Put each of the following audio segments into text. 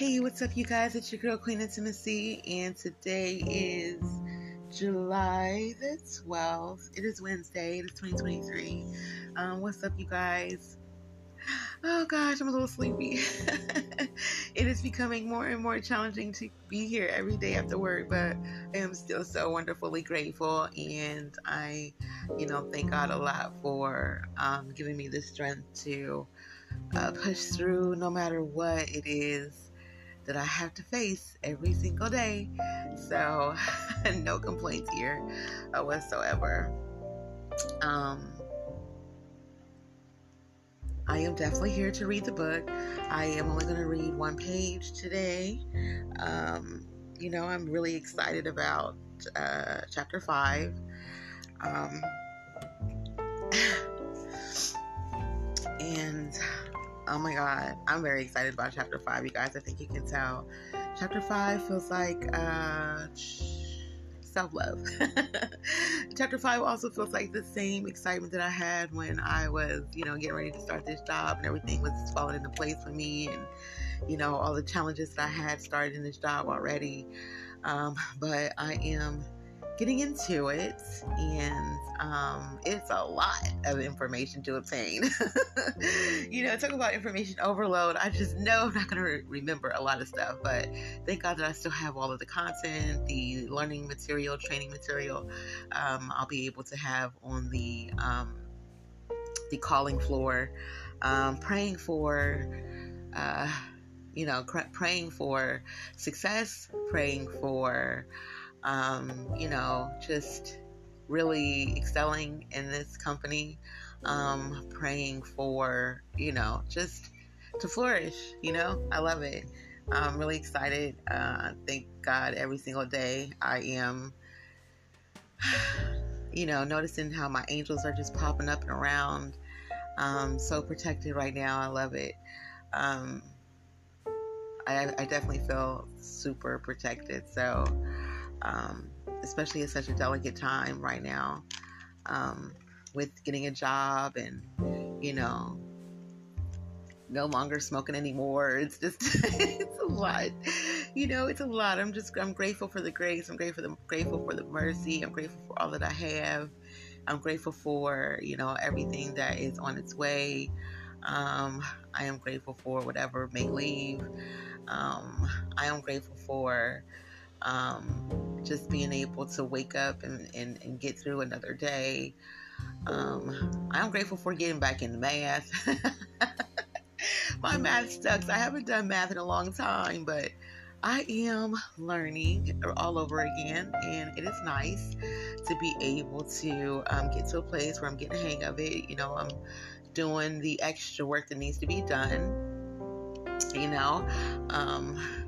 Hey, what's up, you guys? It's your girl Queen Intimacy, and today is July the 12th. It is Wednesday, it is 2023. Um, what's up, you guys? Oh gosh, I'm a little sleepy. it is becoming more and more challenging to be here every day after work, but I am still so wonderfully grateful, and I, you know, thank God a lot for um, giving me the strength to uh, push through no matter what it is that I have to face every single day. So, no complaints here uh, whatsoever. Um, I am definitely here to read the book. I am only going to read one page today. Um, you know, I'm really excited about uh, chapter five. Um, and Oh my god, I'm very excited about chapter five, you guys. I think you can tell. Chapter five feels like uh, self love. chapter five also feels like the same excitement that I had when I was, you know, getting ready to start this job and everything was falling into place for me, and you know, all the challenges that I had started in this job already. Um, but I am getting into it, and um, it's a lot of information to obtain. you know, talk about information overload. I just know I'm not going to re- remember a lot of stuff, but thank God that I still have all of the content, the learning material, training material. Um, I'll be able to have on the um, the calling floor, um, praying for. Uh, you know, cr- praying for success, praying for um, you know, just really excelling in this company, um, praying for, you know, just to flourish. You know, I love it. I'm really excited. Uh, thank God every single day I am, you know, noticing how my angels are just popping up and around. Um, so protected right now. I love it. Um, I, I definitely feel super protected. So, um, especially at such a delicate time right now um, with getting a job and, you know, no longer smoking anymore. It's just, it's a lot. You know, it's a lot. I'm just, I'm grateful for the grace. I'm grateful for the, grateful for the mercy. I'm grateful for all that I have. I'm grateful for, you know, everything that is on its way. Um, I am grateful for whatever may leave. Um, I am grateful for um, just being able to wake up and, and, and get through another day. Um, I'm grateful for getting back into math. My math sucks. I haven't done math in a long time, but I am learning all over again, and it is nice to be able to um, get to a place where I'm getting the hang of it. You know, I'm doing the extra work that needs to be done. You know, um,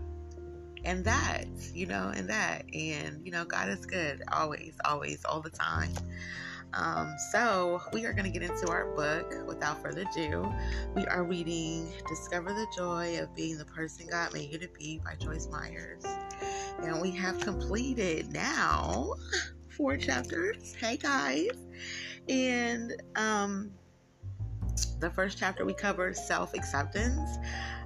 and that, you know, and that. And, you know, God is good always, always, all the time. Um, so, we are going to get into our book without further ado. We are reading Discover the Joy of Being the Person God Made You to Be by Joyce Myers. And we have completed now four chapters. Hey, guys. And um, the first chapter we covered self acceptance.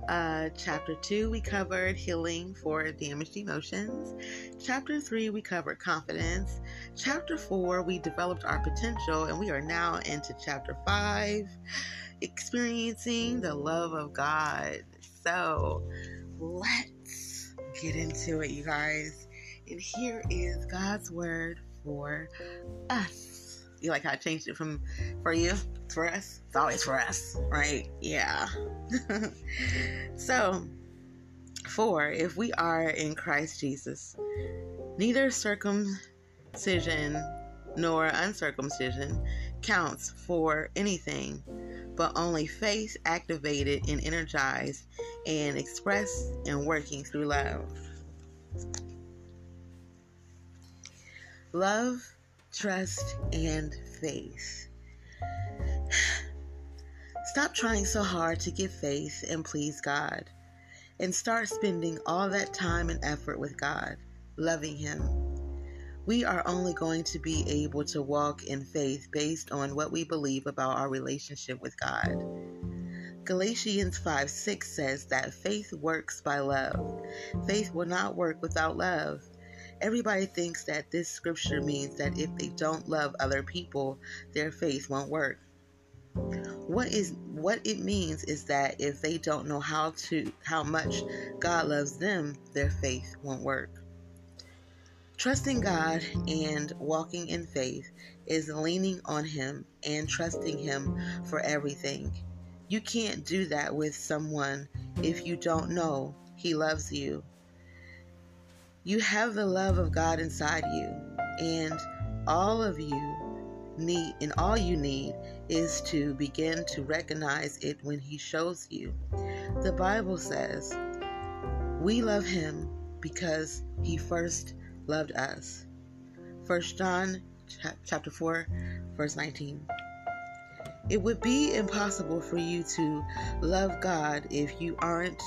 Uh, chapter 2, we covered healing for damaged emotions. Chapter 3, we covered confidence. Chapter 4, we developed our potential, and we are now into chapter 5, experiencing the love of God. So, let's get into it, you guys. And here is God's word for us. You like how I changed it from for you? For us. It's always for us, right? Yeah. so, for if we are in Christ Jesus, neither circumcision nor uncircumcision counts for anything, but only faith activated and energized and expressed and working through love. Love, trust, and faith. Stop trying so hard to give faith and please God and start spending all that time and effort with God, loving Him. We are only going to be able to walk in faith based on what we believe about our relationship with God. Galatians 5 6 says that faith works by love. Faith will not work without love. Everybody thinks that this scripture means that if they don't love other people, their faith won't work. What is what it means is that if they don't know how to how much God loves them, their faith won't work. Trusting God and walking in faith is leaning on Him and trusting Him for everything. You can't do that with someone if you don't know He loves you. You have the love of God inside you, and all of you need, and all you need is to begin to recognize it when He shows you. The Bible says, We love Him because He first loved us. First John chapter 4, verse 19. It would be impossible for you to love God if you aren't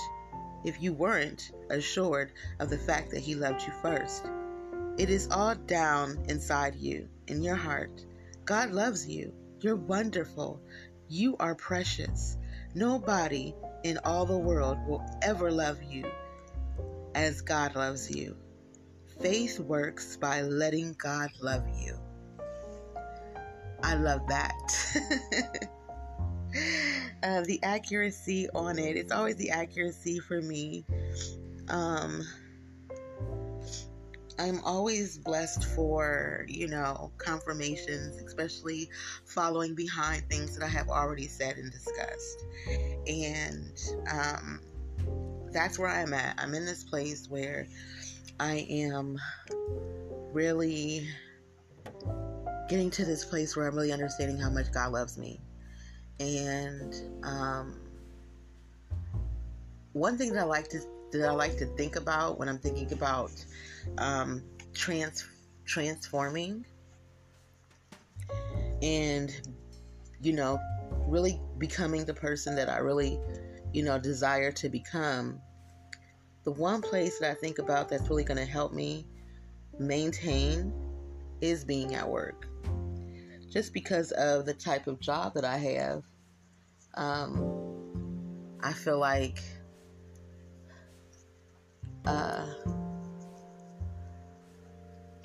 if you weren't assured of the fact that he loved you first. It is all down inside you, in your heart. God loves you. You're wonderful. You are precious. Nobody in all the world will ever love you as God loves you. Faith works by letting God love you. I love that. uh, the accuracy on it, it's always the accuracy for me. Um, I'm always blessed for, you know, confirmations, especially following behind things that I have already said and discussed. And um, that's where I'm at. I'm in this place where I am really getting to this place where I'm really understanding how much God loves me. And um, one thing that I like to that I like to think about when I'm thinking about um, trans transforming and you know really becoming the person that I really you know desire to become. The one place that I think about that's really going to help me maintain is being at work. Just because of the type of job that I have, um, I feel like uh,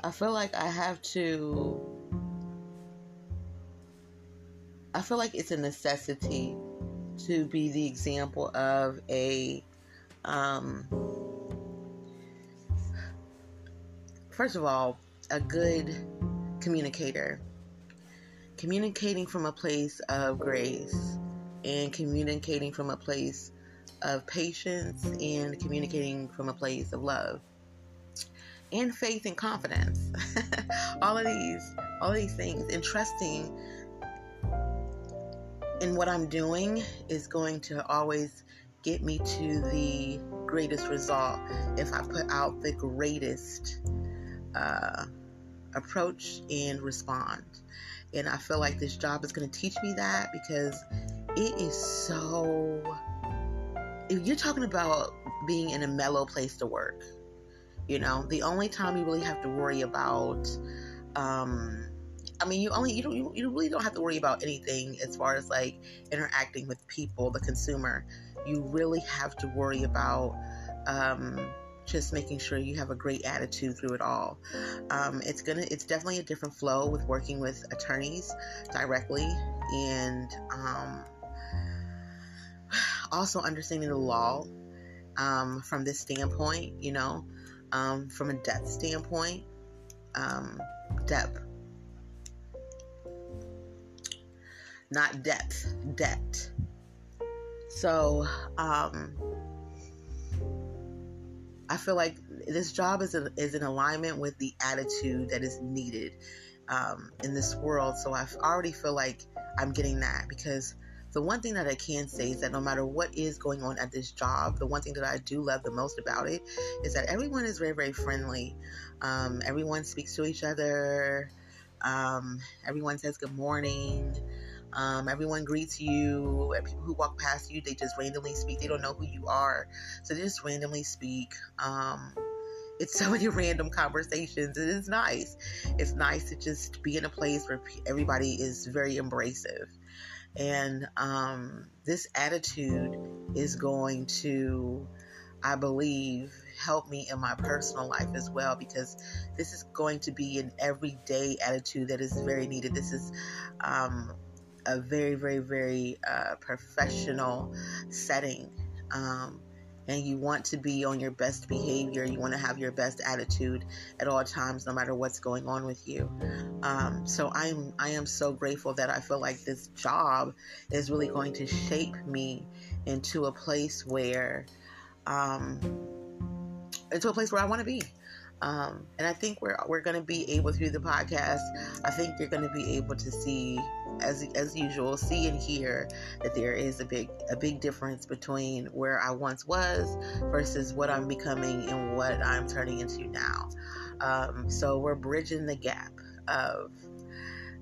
I feel like I have to. I feel like it's a necessity to be the example of a. Um, first of all, a good communicator communicating from a place of grace and communicating from a place of patience and communicating from a place of love and faith and confidence. All of these all of these things. And trusting in what i'm doing is going to always get me to the greatest result. If i put out the greatest uh, approach and respond. And I feel like this job is going to teach me that because it is so. If you're talking about being in a mellow place to work, you know, the only time you really have to worry about, um, I mean, you only you don't you, you really don't have to worry about anything as far as like interacting with people, the consumer. You really have to worry about um, just making sure you have a great attitude through it all. Um, it's gonna, it's definitely a different flow with working with attorneys directly, and um, also understanding the law um, from this standpoint. You know, um, from a debt standpoint, um, depth, not depth, debt. So, um, I feel like this job is, a, is in alignment with the attitude that is needed um, in this world. So I already feel like I'm getting that because the one thing that I can say is that no matter what is going on at this job, the one thing that I do love the most about it is that everyone is very, very friendly. Um, everyone speaks to each other. Um, everyone says good morning. Um, everyone greets you. People who walk past you, they just randomly speak. They don't know who you are, so they just randomly speak. Um, it's so many random conversations. and It is nice. It's nice to just be in a place where everybody is very embracive. And um, this attitude is going to, I believe, help me in my personal life as well because this is going to be an everyday attitude that is very needed. This is um, a very, very, very uh, professional setting. Um, and you want to be on your best behavior. You want to have your best attitude at all times, no matter what's going on with you. Um, so I'm I am so grateful that I feel like this job is really going to shape me into a place where, um, into a place where I want to be. Um, and I think we're we're going to be able through the podcast. I think you're going to be able to see, as as usual, see and hear that there is a big a big difference between where I once was versus what I'm becoming and what I'm turning into now. Um, so we're bridging the gap of,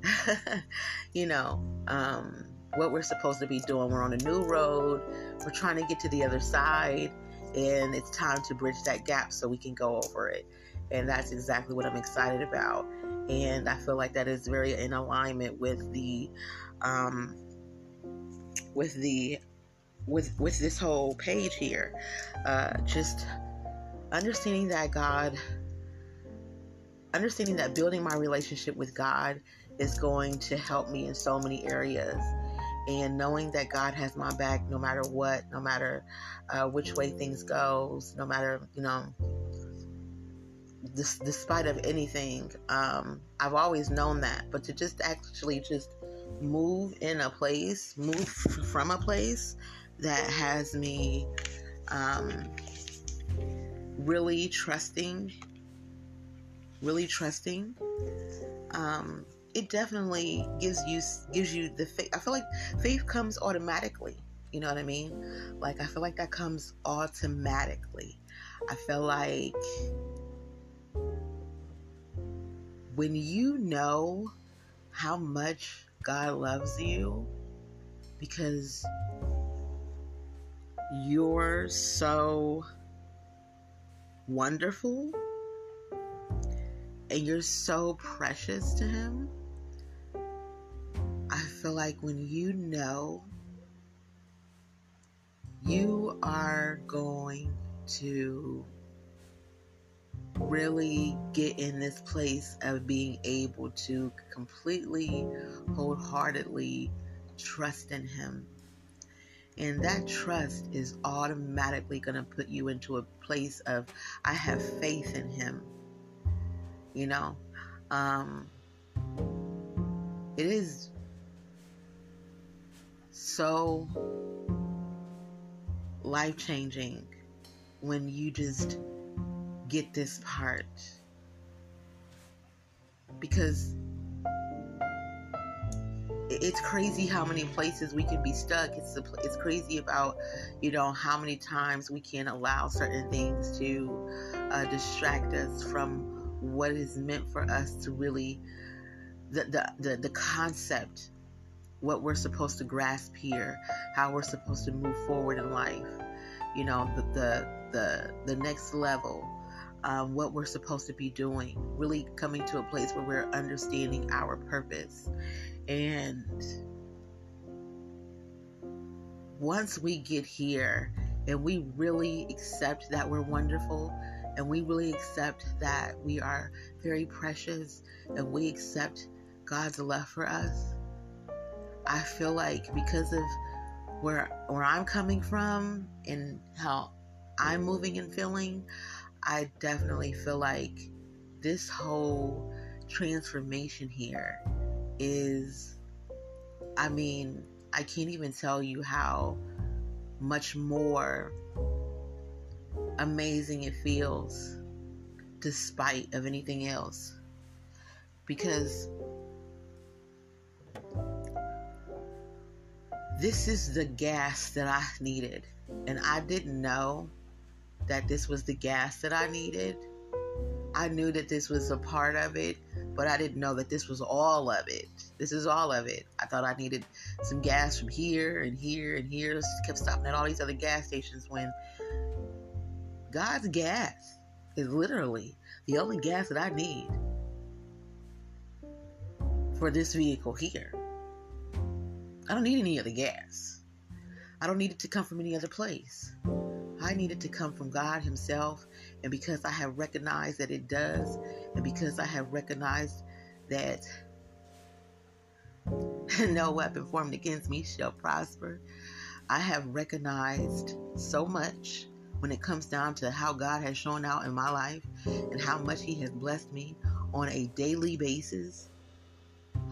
you know, um, what we're supposed to be doing. We're on a new road. We're trying to get to the other side and it's time to bridge that gap so we can go over it and that's exactly what I'm excited about. And I feel like that is very in alignment with the, um, with the, with with this whole page here. Uh, just understanding that God, understanding that building my relationship with God is going to help me in so many areas and knowing that God has my back no matter what, no matter uh, which way things goes, no matter you know despite of anything. Um, I've always known that, but to just actually just move in a place, move from a place that has me um, really trusting, really trusting. Um, it definitely gives you gives you the faith. I feel like faith comes automatically. You know what I mean? Like I feel like that comes automatically. I feel like when you know how much God loves you because you're so wonderful and you're so precious to Him, feel like when you know you are going to really get in this place of being able to completely, wholeheartedly trust in Him. And that trust is automatically going to put you into a place of, I have faith in Him. You know, um, it is so life changing when you just get this part because it's crazy how many places we can be stuck. It's it's crazy about you know how many times we can allow certain things to uh, distract us from what is meant for us to really the, the the the concept, what we're supposed to grasp here, how we're supposed to move forward in life. You know the the the, the next level um, what we're supposed to be doing, really coming to a place where we're understanding our purpose. And once we get here and we really accept that we're wonderful and we really accept that we are very precious and we accept God's love for us, I feel like because of where where I'm coming from and how I'm moving and feeling, I definitely feel like this whole transformation here is, I mean, I can't even tell you how much more amazing it feels despite of anything else. Because this is the gas that I needed and I didn't know that this was the gas that I needed. I knew that this was a part of it, but I didn't know that this was all of it. This is all of it. I thought I needed some gas from here and here and here. Just kept stopping at all these other gas stations when God's gas is literally the only gas that I need for this vehicle here. I don't need any other gas. I don't need it to come from any other place. I need it to come from God Himself. And because I have recognized that it does, and because I have recognized that no weapon formed against me shall prosper, I have recognized so much when it comes down to how God has shown out in my life and how much He has blessed me on a daily basis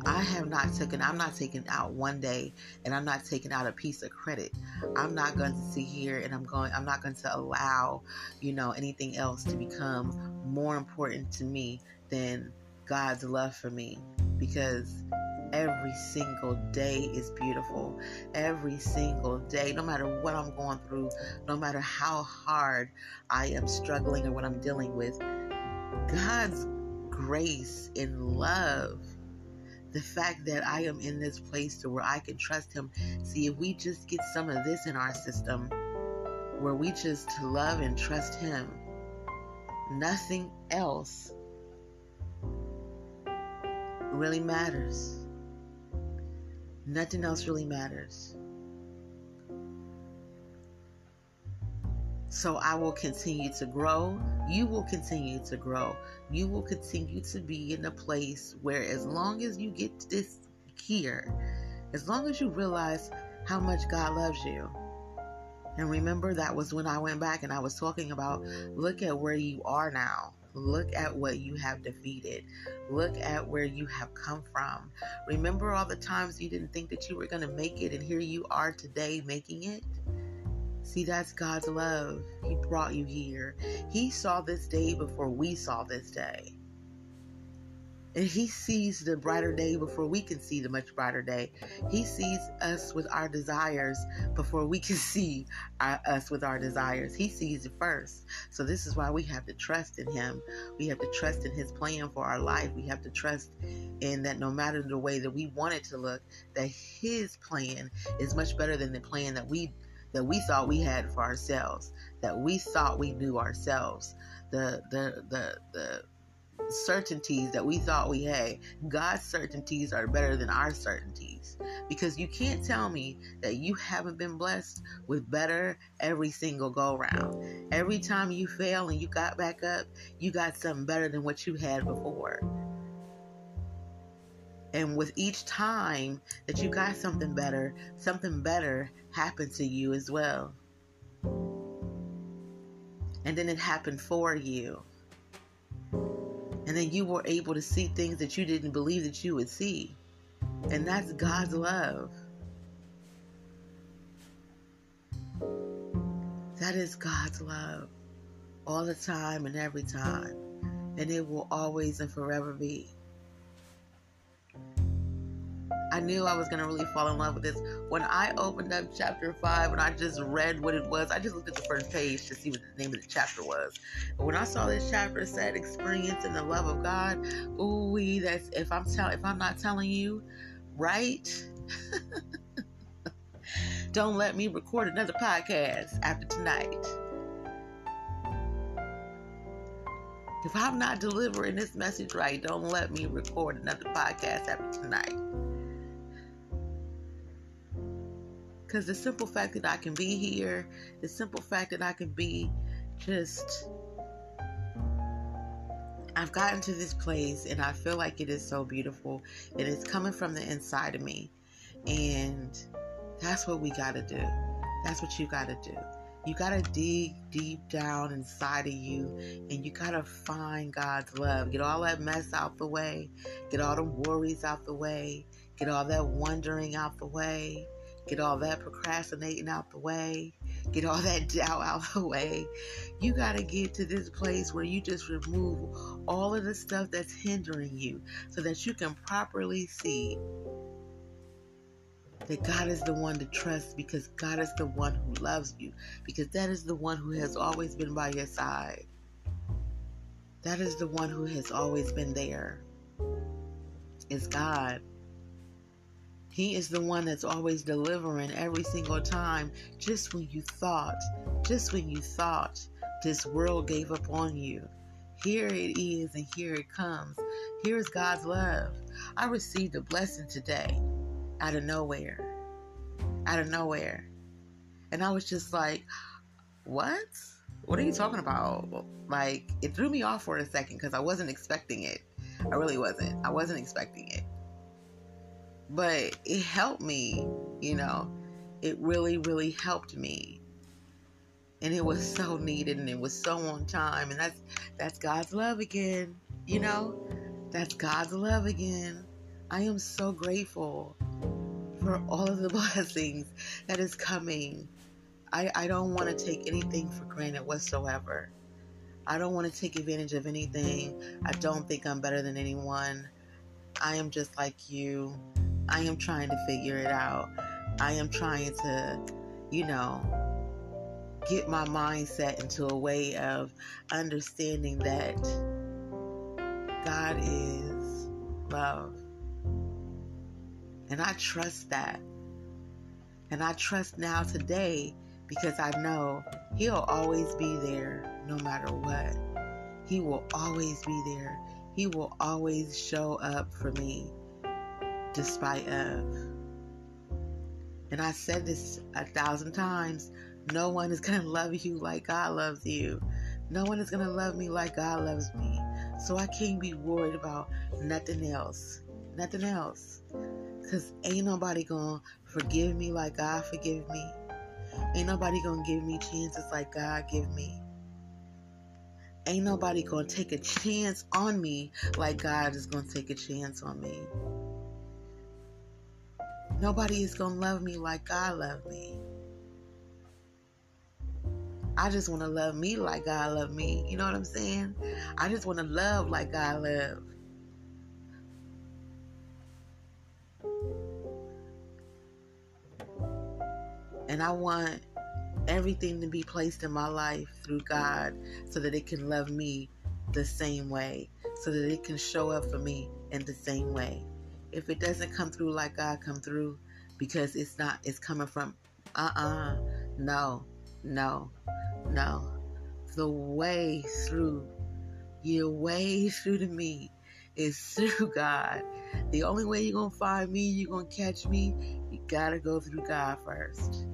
I have not taken, I'm not taking out one day and I'm not taking out a piece of credit. I'm not going to sit here and I'm going, I'm not going to allow, you know, anything else to become more important to me than God's love for me because every single day is beautiful. Every single day, no matter what I'm going through, no matter how hard I am struggling or what I'm dealing with, God's grace and love the fact that I am in this place to where I can trust him. See, if we just get some of this in our system, where we just love and trust him, nothing else really matters. Nothing else really matters. So I will continue to grow. You will continue to grow. You will continue to be in a place where, as long as you get this here, as long as you realize how much God loves you. And remember, that was when I went back and I was talking about look at where you are now. Look at what you have defeated. Look at where you have come from. Remember all the times you didn't think that you were going to make it, and here you are today making it? See, that's God's love. He brought you here. He saw this day before we saw this day. And He sees the brighter day before we can see the much brighter day. He sees us with our desires before we can see our, us with our desires. He sees it first. So, this is why we have to trust in Him. We have to trust in His plan for our life. We have to trust in that no matter the way that we want it to look, that His plan is much better than the plan that we that we thought we had for ourselves, that we thought we knew ourselves, the the the the certainties that we thought we had. God's certainties are better than our certainties. Because you can't tell me that you haven't been blessed with better every single go round. Every time you fail and you got back up, you got something better than what you had before. And with each time that you got something better, something better happened to you as well. And then it happened for you. And then you were able to see things that you didn't believe that you would see. And that's God's love. That is God's love all the time and every time. And it will always and forever be. I knew I was going to really fall in love with this. When I opened up chapter 5 and I just read what it was, I just looked at the first page to see what the name of the chapter was. But when I saw this chapter said experience in the love of God, ooh, that's if I'm telling if I'm not telling you, right? don't let me record another podcast after tonight. If I'm not delivering this message right, don't let me record another podcast after tonight. Because the simple fact that I can be here, the simple fact that I can be just. I've gotten to this place and I feel like it is so beautiful and it's coming from the inside of me. And that's what we got to do. That's what you got to do. You got to dig deep down inside of you and you got to find God's love. Get all that mess out the way. Get all the worries out the way. Get all that wondering out the way. Get all that procrastinating out the way. Get all that doubt out the way. You got to get to this place where you just remove all of the stuff that's hindering you so that you can properly see that God is the one to trust because God is the one who loves you, because that is the one who has always been by your side. That is the one who has always been there. Is God. He is the one that's always delivering every single time, just when you thought, just when you thought this world gave up on you. Here it is, and here it comes. Here's God's love. I received a blessing today out of nowhere. out of nowhere. And I was just like, what? What are you talking about? Like, it threw me off for a second because I wasn't expecting it. I really wasn't. I wasn't expecting it. But it helped me, you know. It really, really helped me. And it was so needed and it was so on time. And that's that's God's love again, you know? That's God's love again. I am so grateful for all of the blessings that is coming. I, I don't want to take anything for granted whatsoever. I don't want to take advantage of anything. I don't think I'm better than anyone. I am just like you. I am trying to figure it out. I am trying to, you know, get my mindset into a way of understanding that God is love. And I trust that. And I trust now today because I know He'll always be there no matter what. He will always be there. He will always show up for me despite of. And I said this a thousand times. No one is going to love you like God loves you. No one is going to love me like God loves me. So I can't be worried about nothing else. Nothing else. Because ain't nobody going to forgive me like God forgive me. Ain't nobody going to give me chances like God give me. Ain't nobody going to take a chance on me like God is going to take a chance on me. Nobody is going to love me like God loved me. I just want to love me like God loved me. You know what I'm saying? I just want to love like God loved. And I want everything to be placed in my life through God so that it can love me the same way, so that it can show up for me in the same way. If it doesn't come through like God come through because it's not it's coming from uh-uh no no no the way through your way through to me is through God. The only way you're gonna find me, you're gonna catch me, you gotta go through God first.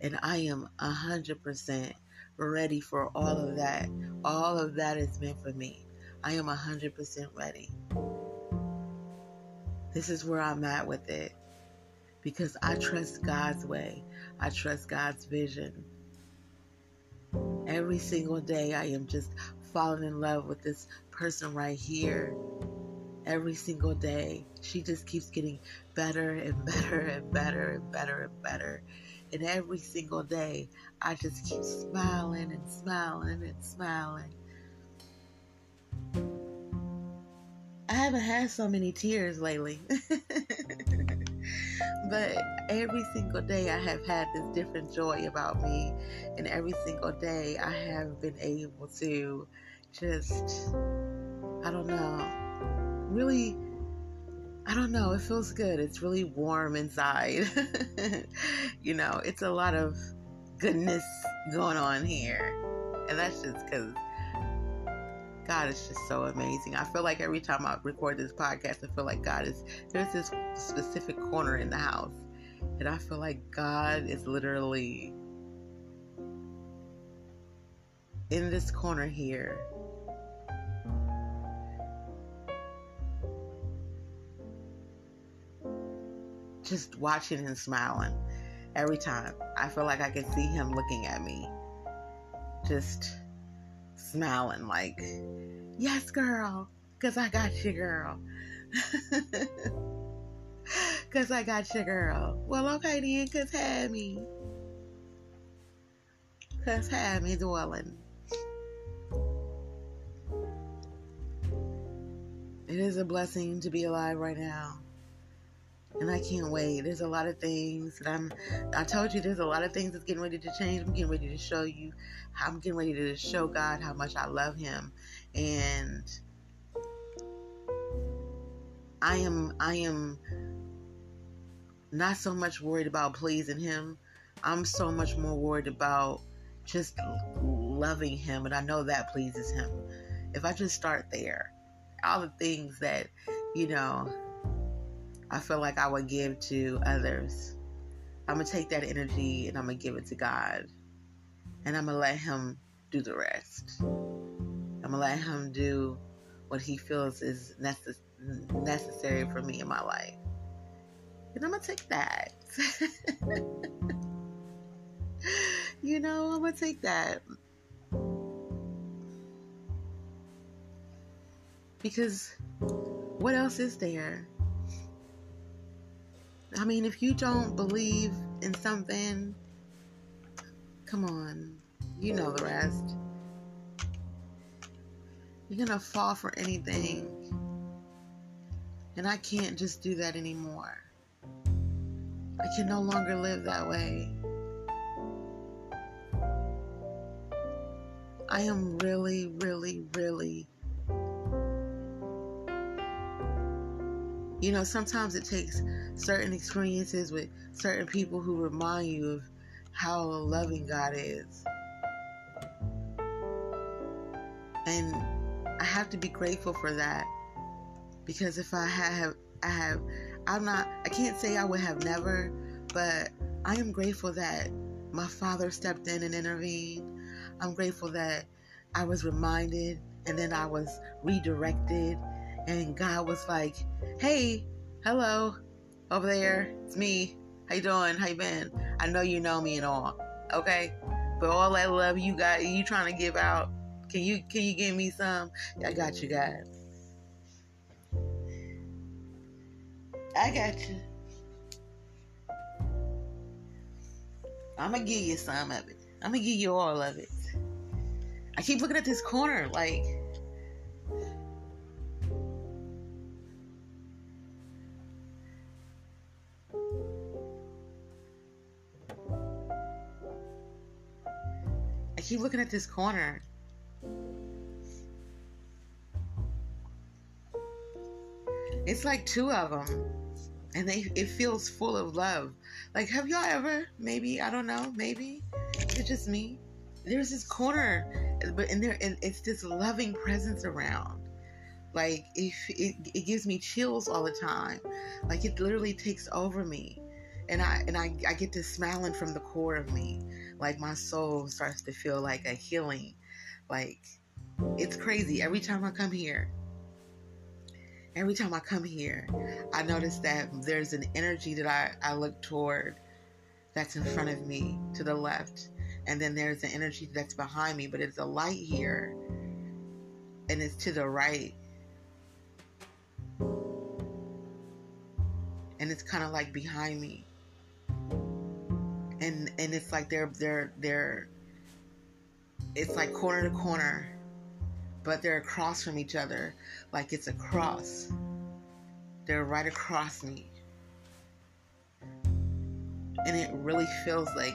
And I am a hundred percent ready for all of that. All of that is meant for me. I am a hundred percent ready. This is where I'm at with it. Because I trust God's way. I trust God's vision. Every single day I am just falling in love with this person right here. Every single day. She just keeps getting better and better and better and better and better. And every single day, I just keep smiling and smiling and smiling. I haven't had so many tears lately. but every single day, I have had this different joy about me. And every single day, I have been able to just, I don't know, really I don't know. It feels good. It's really warm inside. you know, it's a lot of goodness going on here. And that's just because God is just so amazing. I feel like every time I record this podcast, I feel like God is, there's this specific corner in the house. And I feel like God is literally in this corner here just watching and smiling every time. I feel like I can see him looking at me, just smiling, like, yes, girl, because I got you, girl. Because I got you, girl. Well, okay, then, because have me. Because have me dwelling. It is a blessing to be alive right now and I can't wait. There's a lot of things that I'm. I told you there's a lot of things that's getting ready to change. I'm getting ready to show you. I'm getting ready to show God how much I love Him, and I am. I am not so much worried about pleasing Him. I'm so much more worried about just loving Him, and I know that pleases Him. If I just start there, all the things that you know I feel like I would give to others. I'm gonna take that energy and I'm gonna give it to God, and I'm gonna let Him do the rest. I'm gonna let Him do what He feels is necess- necessary for me in my life, and I'm gonna take that. you know, I'm gonna take that. Because what else is there? I mean, if you don't believe in something, come on, you know the rest. You're gonna fall for anything. And I can't just do that anymore. I can no longer live that way. I am really, really, really You know, sometimes it takes certain experiences with certain people who remind you of how loving God is. And I have to be grateful for that because if I have, I have, I'm not, I can't say I would have never, but I am grateful that my father stepped in and intervened. I'm grateful that I was reminded and then I was redirected and God was like, "Hey, hello, over there. It's me. How you doing? How you been? I know you know me and all. Okay, but all that love you got, you trying to give out. Can you can you give me some? I got you, guys. I got you. I'm gonna give you some of it. I'm gonna give you all of it. I keep looking at this corner like keep looking at this corner. It's like two of them, and they it feels full of love. Like, have y'all ever? Maybe I don't know. Maybe it's just me. There's this corner, but in there, and it's this loving presence around. Like, if it, it gives me chills all the time. Like it literally takes over me and I and I, I get this smiling from the core of me. Like my soul starts to feel like a healing. Like it's crazy. Every time I come here, every time I come here, I notice that there's an energy that I, I look toward that's in front of me to the left. And then there's an energy that's behind me, but it's a light here and it's to the right. And it's kind of like behind me and and it's like they're they're they're it's like corner to corner but they're across from each other. Like it's a cross. They're right across me. And it really feels like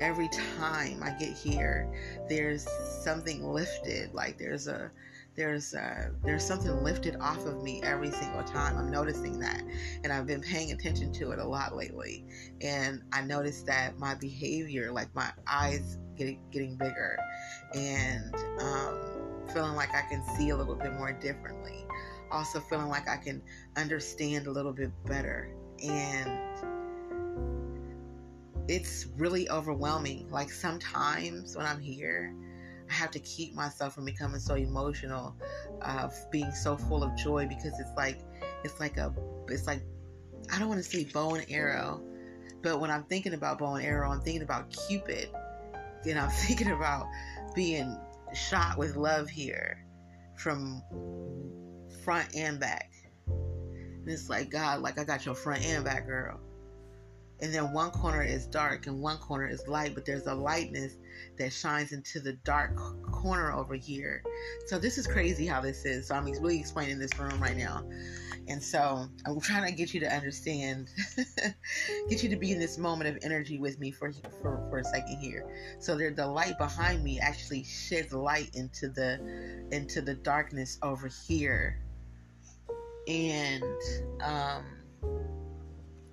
every time i get here there's something lifted. Like there's a there's uh, there's something lifted off of me every single time. I'm noticing that, and I've been paying attention to it a lot lately. And I noticed that my behavior, like my eyes getting getting bigger, and um, feeling like I can see a little bit more differently. Also feeling like I can understand a little bit better, and it's really overwhelming. Like sometimes when I'm here I have to keep myself from becoming so emotional, uh, being so full of joy because it's like it's like a it's like I don't want to say bow and arrow, but when I'm thinking about bow and arrow, I'm thinking about Cupid. and I'm thinking about being shot with love here from front and back. And it's like God, like I got your front and back, girl and then one corner is dark and one corner is light but there's a lightness that shines into the dark corner over here. So this is crazy how this is. So i'm really explaining this room right now. And so i'm trying to get you to understand get you to be in this moment of energy with me for for, for a second here. So there the light behind me actually sheds light into the into the darkness over here. And um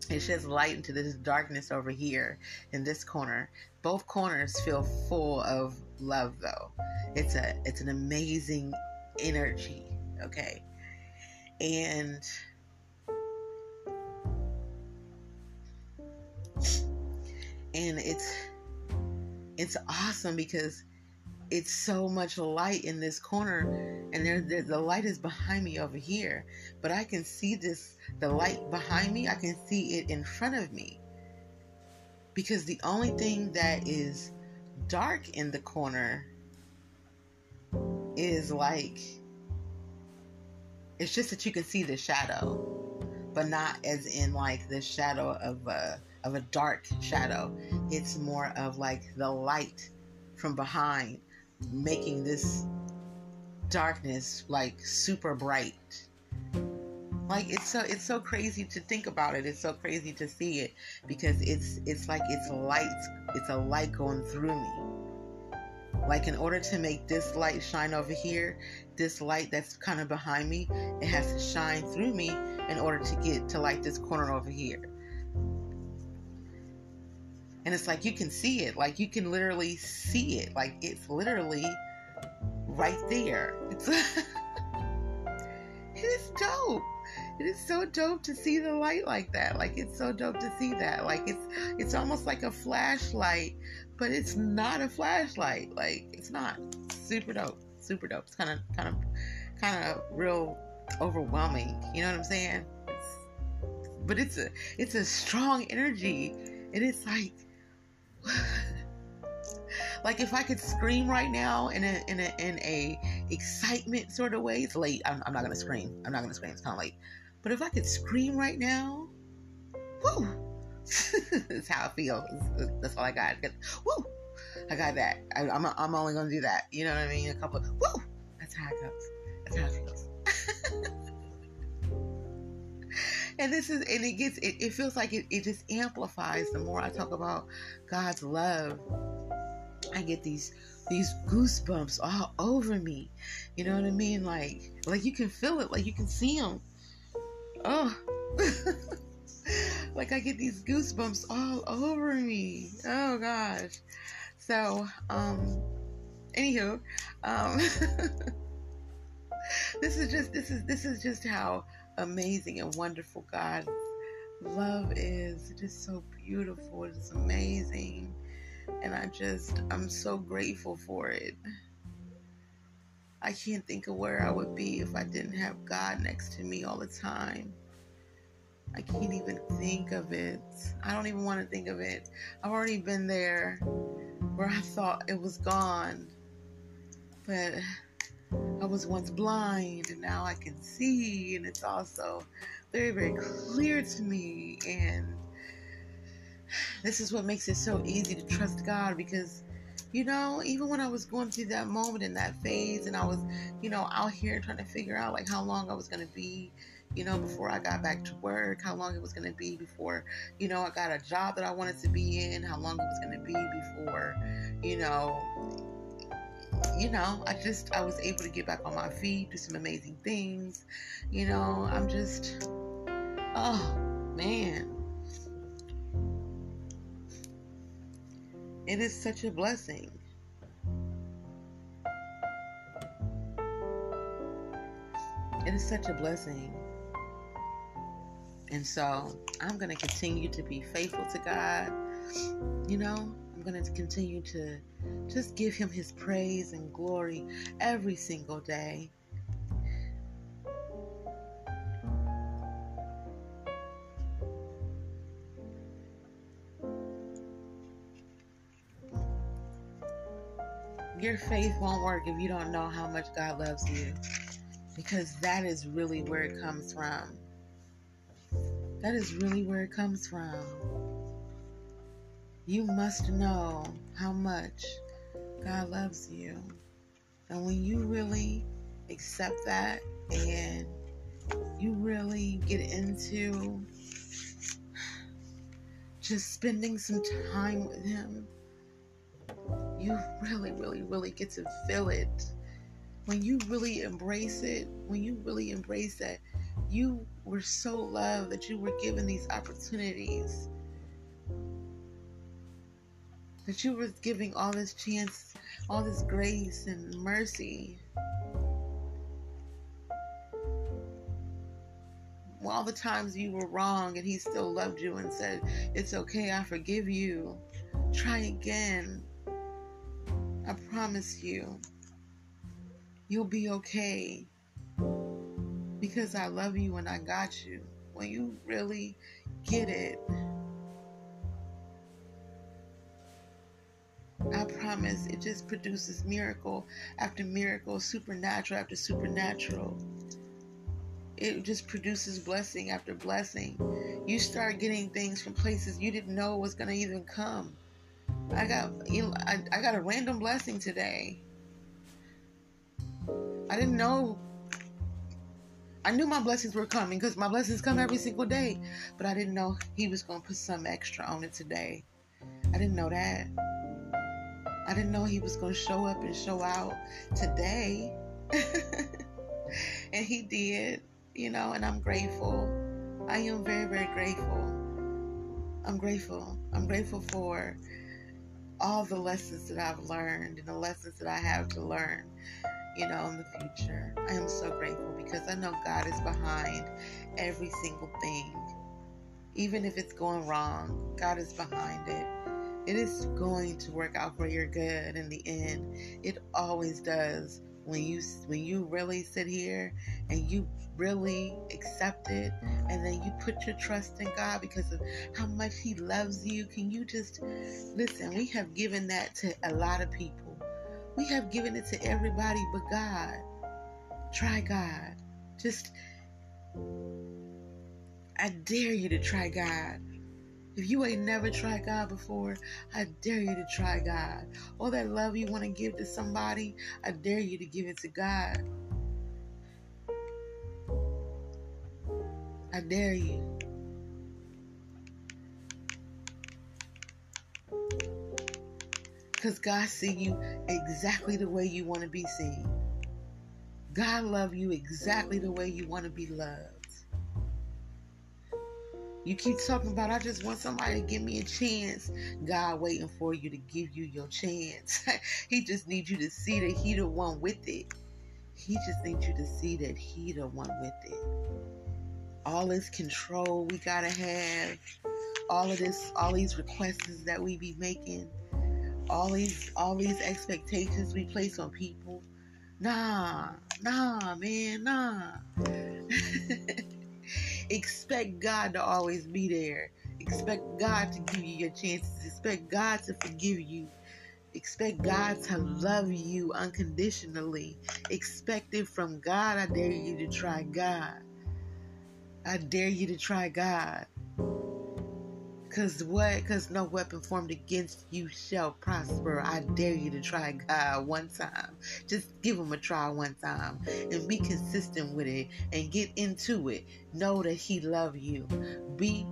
it sheds mm. light into this darkness over here in this corner. Both corners feel full of love though. It's a it's an amazing energy, okay? And and it's it's awesome because it's so much light in this corner and there, there, the light is behind me over here but i can see this the light behind me i can see it in front of me. Because the only thing that is dark in the corner is like it's just that you can see the shadow but not as in like the shadow of a of a dark shadow. It's more of like the light from behind making this darkness like super bright. Like it's so it's so crazy to think about it. It's so crazy to see it because it's it's like it's light. It's a light going through me. Like in order to make this light shine over here, this light that's kind of behind me, it has to shine through me in order to get to like this corner over here. And it's like you can see it, like you can literally see it, like it's literally right there. It's it is dope. It is so dope to see the light like that. Like it's so dope to see that. Like it's it's almost like a flashlight, but it's not a flashlight. Like it's not super dope. Super dope. It's kind of kind of kind of real overwhelming. You know what I'm saying? It's, but it's a it's a strong energy. And It is like like if I could scream right now in a in a in a excitement sort of way, it's late. I'm, I'm not gonna scream. I'm not gonna scream. It's kind of late. But if I could scream right now, whoo, that's how I feel. That's all I got. Woo, I got that. I, am I'm, I'm only gonna do that. You know what I mean? A couple. Woo, that's how it goes. That's how it feels. And this is and it gets it, it feels like it, it just amplifies the more i talk about god's love i get these these goosebumps all over me. You know what i mean? Like like you can feel it like you can see them oh like i get these goosebumps all over me. Oh gosh. So um anywho um this is just this is this is just how amazing and wonderful God love is. It is so beautiful. It's amazing. And I just, I'm so grateful for it. I can't think of where I would be if I didn't have God next to me all the time. I can't even think of it. I don't even want to think of it. I've already been there where I thought it was gone. But I was once blind and now I can see, and it's also very, very clear to me. And this is what makes it so easy to trust God because, you know, even when I was going through that moment in that phase, and I was, you know, out here trying to figure out like how long I was going to be you know, before I got back to work, how long it was going to be before, you know, I got a job that I wanted to be in, how long it was going to be before, you know, you know, I just I was able to get back on my feet, do some amazing things. You know, I'm just oh man. It is such a blessing. It is such a blessing. And so I'm going to continue to be faithful to God. You know, going to continue to just give him his praise and glory every single day. Your faith won't work if you don't know how much God loves you. Because that is really where it comes from. That is really where it comes from you must know how much God loves you. And when you really accept that and you really get into just spending some time with Him, you really, really, really get to feel it. When you really embrace it, when you really embrace that, you were so loved that you were given these opportunities that you were giving all this chance, all this grace and mercy. All the times you were wrong and he still loved you and said, It's okay, I forgive you. Try again. I promise you, you'll be okay. Because I love you and I got you. When you really get it, I promise it just produces miracle after miracle, supernatural after supernatural. It just produces blessing after blessing. You start getting things from places you didn't know was going to even come. I got I, I got a random blessing today. I didn't know I knew my blessings were coming because my blessings come every single day, but I didn't know he was going to put some extra on it today. I didn't know that. I didn't know he was going to show up and show out today. and he did, you know, and I'm grateful. I am very, very grateful. I'm grateful. I'm grateful for all the lessons that I've learned and the lessons that I have to learn, you know, in the future. I am so grateful because I know God is behind every single thing. Even if it's going wrong, God is behind it. It is going to work out for your good in the end. It always does. When you when you really sit here and you really accept it and then you put your trust in God because of how much He loves you. Can you just listen? We have given that to a lot of people. We have given it to everybody but God. Try God. Just, I dare you to try God. If you ain't never tried God before, I dare you to try God. All that love you want to give to somebody, I dare you to give it to God. I dare you. Because God see you exactly the way you want to be seen. God love you exactly the way you want to be loved. You keep talking about, I just want somebody to give me a chance. God waiting for you to give you your chance. he just needs you to see that He the one with it. He just needs you to see that He the one with it all this control we gotta have, all of this, all these requests that we be making, all these, all these expectations we place on people. Nah, nah, man, nah. Expect God to always be there. Expect God to give you your chances. Expect God to forgive you. Expect God to love you unconditionally. Expect it from God. I dare you to try God. I dare you to try God. Cause what? Cause no weapon formed against you shall prosper. I dare you to try God one time. Just give him a try one time and be consistent with it and get into it. Know that he love you. Be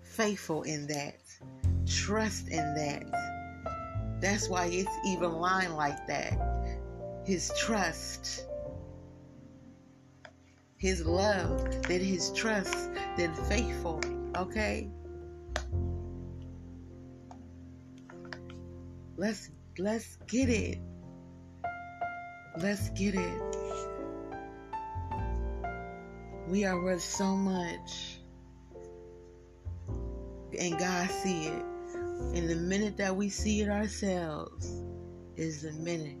faithful in that. Trust in that. That's why it's even line like that. His trust his love, then his trust, then faithful. Okay? Let's let's get it. Let's get it. We are worth so much. And God see it. And the minute that we see it ourselves is the minute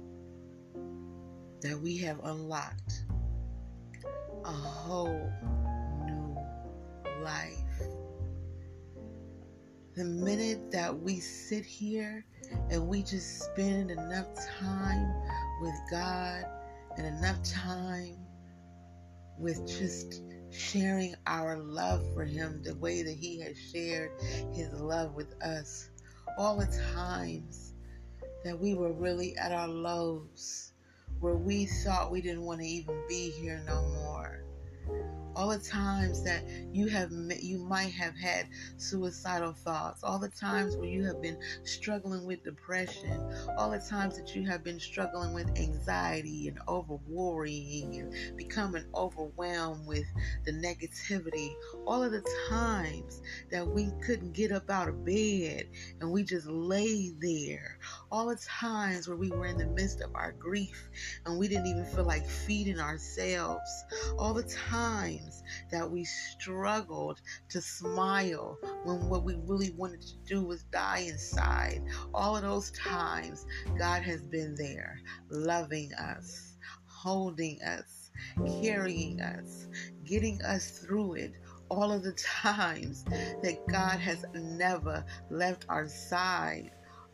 that we have unlocked a whole new life. The minute that we sit here and we just spend enough time with God and enough time with just sharing our love for Him the way that He has shared His love with us. All the times that we were really at our lows, where we thought we didn't want to even be here no more all the times that you have you might have had suicidal thoughts all the times where you have been struggling with depression all the times that you have been struggling with anxiety and over worrying and becoming overwhelmed with the negativity all of the times that we couldn't get up out of bed and we just lay there all the times where we were in the midst of our grief and we didn't even feel like feeding ourselves all the times times that we struggled to smile when what we really wanted to do was die inside. All of those times, God has been there, loving us, holding us, carrying us, getting us through it. All of the times that God has never left our side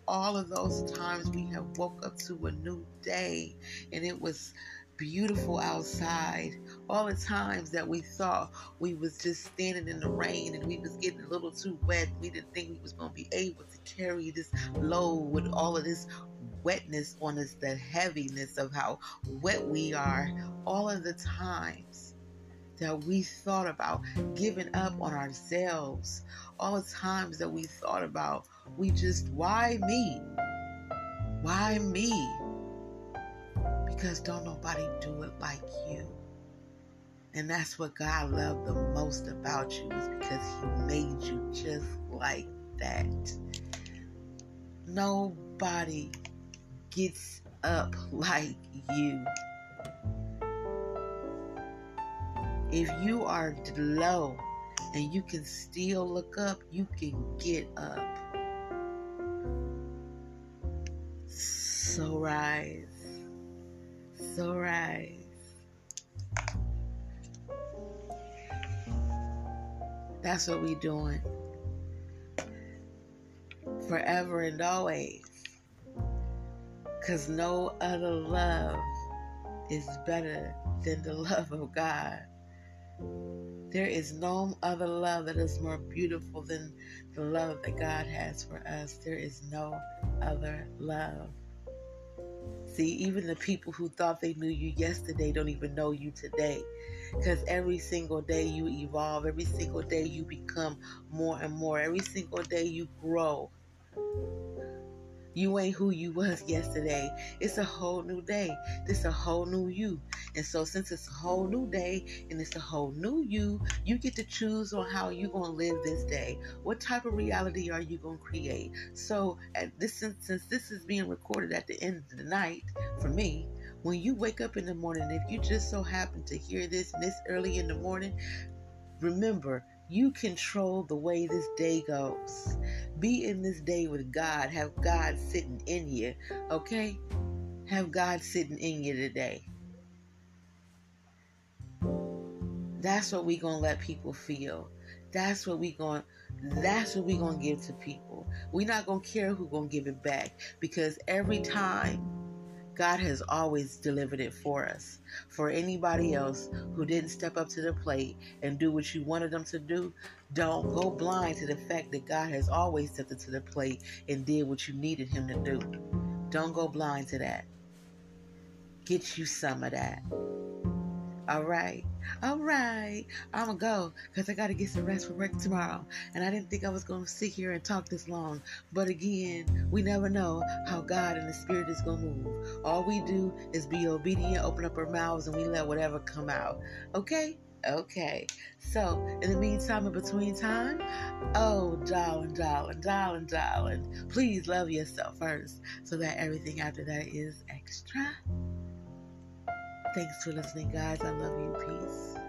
all of those times we have woke up to a new day and it was beautiful outside. All the times that we thought we was just standing in the rain and we was getting a little too wet. We didn't think we was going to be able to carry this load with all of this wetness on us, the heaviness of how wet we are. All of the times that we thought about giving up on ourselves. All the times that we thought about we just why me? Why me? because don't nobody do it like you. And that's what God loved the most about you is because he made you just like that. Nobody gets up like you. If you are low and you can still look up, you can get up. So rise so rise. That's what we doing. Forever and always. Because no other love is better than the love of God. There is no other love that is more beautiful than the love that God has for us. There is no other love. See, even the people who thought they knew you yesterday don't even know you today. Because every single day you evolve, every single day you become more and more, every single day you grow. You ain't who you was yesterday. It's a whole new day. This a whole new you. And so since it's a whole new day and it's a whole new you, you get to choose on how you to live this day. What type of reality are you to create? So at this since this is being recorded at the end of the night for me, when you wake up in the morning, if you just so happen to hear this this early in the morning, remember you control the way this day goes. Be in this day with God. Have God sitting in you, okay? Have God sitting in you today. That's what we gonna let people feel. That's what we gonna that's what we gonna give to people. We're not gonna care who gonna give it back because every time God has always delivered it for us. For anybody else who didn't step up to the plate and do what you wanted them to do, don't go blind to the fact that God has always stepped up to the plate and did what you needed Him to do. Don't go blind to that. Get you some of that. All right. All right. I'm going to go because I got to get some rest for work tomorrow. And I didn't think I was going to sit here and talk this long. But again, we never know how God and the Spirit is going to move. All we do is be obedient, open up our mouths, and we let whatever come out. Okay? Okay. So, in the meantime, in between time, oh, darling, darling, darling, darling, please love yourself first so that everything after that is extra. Thanks for listening, guys. I love you. Peace.